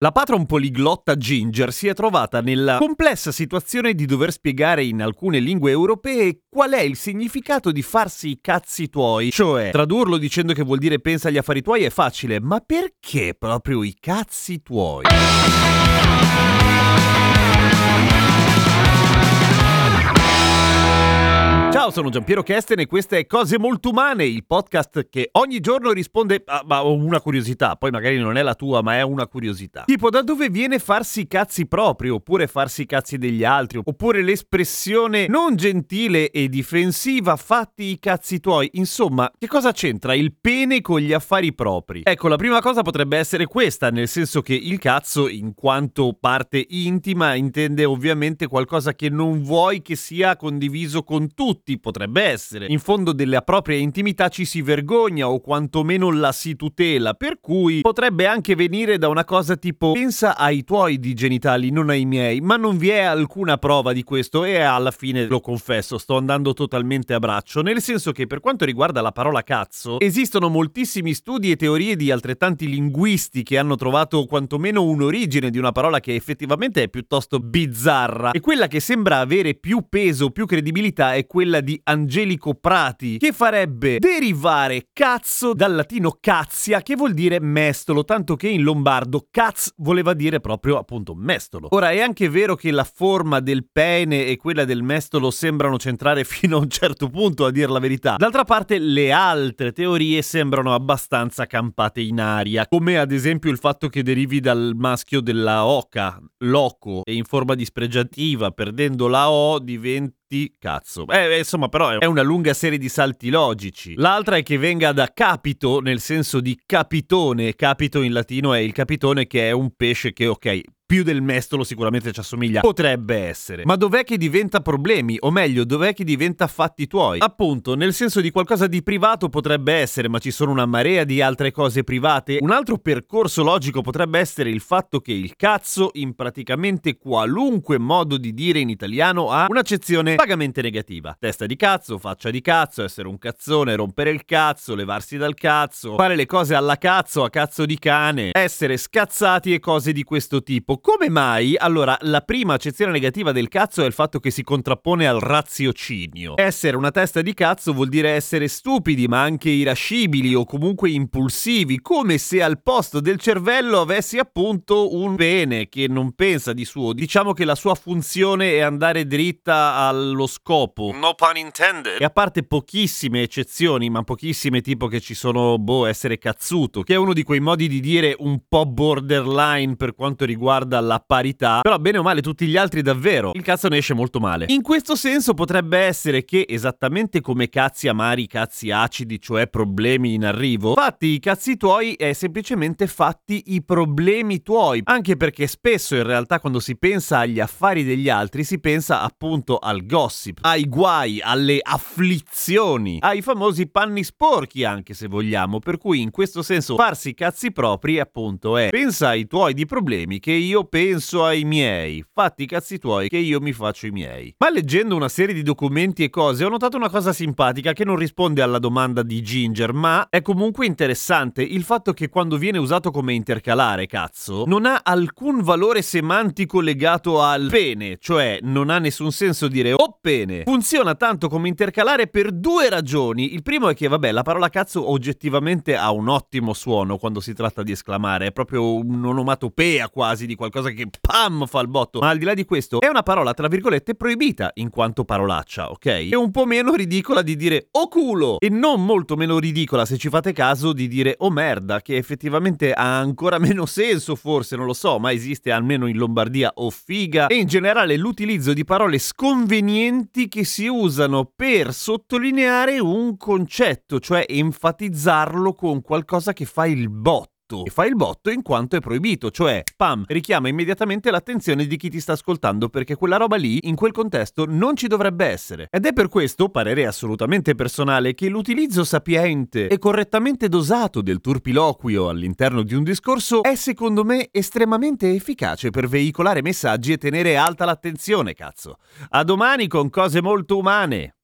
La patron poliglotta Ginger si è trovata nella complessa situazione di dover spiegare in alcune lingue europee qual è il significato di farsi i cazzi tuoi. Cioè, tradurlo dicendo che vuol dire pensa agli affari tuoi è facile, ma perché proprio i cazzi tuoi? Ciao, sono Giampiero Kesten e questa è Cose Molto Umane, il podcast che ogni giorno risponde a, a una curiosità, poi magari non è la tua, ma è una curiosità. Tipo, da dove viene farsi i cazzi propri, oppure farsi i cazzi degli altri, oppure l'espressione non gentile e difensiva fatti i cazzi tuoi. Insomma, che cosa c'entra il pene con gli affari propri? Ecco, la prima cosa potrebbe essere questa, nel senso che il cazzo, in quanto parte intima, intende ovviamente qualcosa che non vuoi che sia condiviso con tutti tutti, potrebbe essere. In fondo della propria intimità ci si vergogna o quantomeno la si tutela, per cui potrebbe anche venire da una cosa tipo pensa ai tuoi di genitali, non ai miei, ma non vi è alcuna prova di questo e alla fine lo confesso, sto andando totalmente a braccio, nel senso che per quanto riguarda la parola cazzo, esistono moltissimi studi e teorie di altrettanti linguisti che hanno trovato quantomeno un'origine di una parola che effettivamente è piuttosto bizzarra e quella che sembra avere più peso, più credibilità è quella quella di Angelico Prati, che farebbe derivare cazzo dal latino cazzia, che vuol dire mestolo, tanto che in lombardo caz voleva dire proprio appunto mestolo. Ora è anche vero che la forma del pene e quella del mestolo sembrano centrare fino a un certo punto, a dir la verità. D'altra parte le altre teorie sembrano abbastanza campate in aria, come ad esempio il fatto che derivi dal maschio della oca, loco, e in forma dispregiativa, perdendo la O diventa cazzo. Eh, insomma, però è una lunga serie di salti logici. L'altra è che venga da capito, nel senso di capitone. Capito in latino è il capitone che è un pesce che, ok, più del mestolo sicuramente ci assomiglia. Potrebbe essere. Ma dov'è che diventa problemi? O meglio, dov'è che diventa fatti tuoi? Appunto, nel senso di qualcosa di privato potrebbe essere, ma ci sono una marea di altre cose private. Un altro percorso logico potrebbe essere il fatto che il cazzo, in praticamente qualunque modo di dire in italiano, ha un'accezione vagamente negativa. Testa di cazzo, faccia di cazzo, essere un cazzone, rompere il cazzo, levarsi dal cazzo, fare le cose alla cazzo, a cazzo di cane, essere scazzati e cose di questo tipo come mai? Allora, la prima accezione negativa del cazzo è il fatto che si contrappone al raziocinio. Essere una testa di cazzo vuol dire essere stupidi, ma anche irascibili o comunque impulsivi, come se al posto del cervello avessi appunto un pene che non pensa di suo. Diciamo che la sua funzione è andare dritta allo scopo. No pun intended. E a parte pochissime eccezioni, ma pochissime tipo che ci sono, boh, essere cazzuto, che è uno di quei modi di dire un po' borderline per quanto riguarda riguarda la parità, però bene o male tutti gli altri davvero, il cazzo ne esce molto male. In questo senso potrebbe essere che, esattamente come cazzi amari, cazzi acidi, cioè problemi in arrivo, fatti i cazzi tuoi è semplicemente fatti i problemi tuoi, anche perché spesso in realtà quando si pensa agli affari degli altri si pensa appunto al gossip, ai guai, alle afflizioni, ai famosi panni sporchi anche se vogliamo, per cui in questo senso farsi i cazzi propri appunto è pensa ai tuoi di problemi che io io penso ai miei. Fatti i cazzi tuoi che io mi faccio i miei. Ma leggendo una serie di documenti e cose ho notato una cosa simpatica che non risponde alla domanda di Ginger, ma è comunque interessante il fatto che quando viene usato come intercalare, cazzo, non ha alcun valore semantico legato al pene, cioè non ha nessun senso dire oh pene. Funziona tanto come intercalare per due ragioni. Il primo è che, vabbè, la parola cazzo oggettivamente ha un ottimo suono quando si tratta di esclamare, è proprio un'onomatopea quasi di qualcosa qualcosa che pam fa il botto. Ma al di là di questo, è una parola tra virgolette proibita in quanto parolaccia, ok? È un po' meno ridicola di dire oh culo e non molto meno ridicola se ci fate caso di dire oh merda, che effettivamente ha ancora meno senso forse, non lo so, ma esiste almeno in Lombardia o figa e in generale l'utilizzo di parole sconvenienti che si usano per sottolineare un concetto, cioè enfatizzarlo con qualcosa che fa il botto e fa il botto in quanto è proibito, cioè spam richiama immediatamente l'attenzione di chi ti sta ascoltando perché quella roba lì in quel contesto non ci dovrebbe essere. Ed è per questo, parere assolutamente personale, che l'utilizzo sapiente e correttamente dosato del turpiloquio all'interno di un discorso è secondo me estremamente efficace per veicolare messaggi e tenere alta l'attenzione, cazzo. A domani con cose molto umane.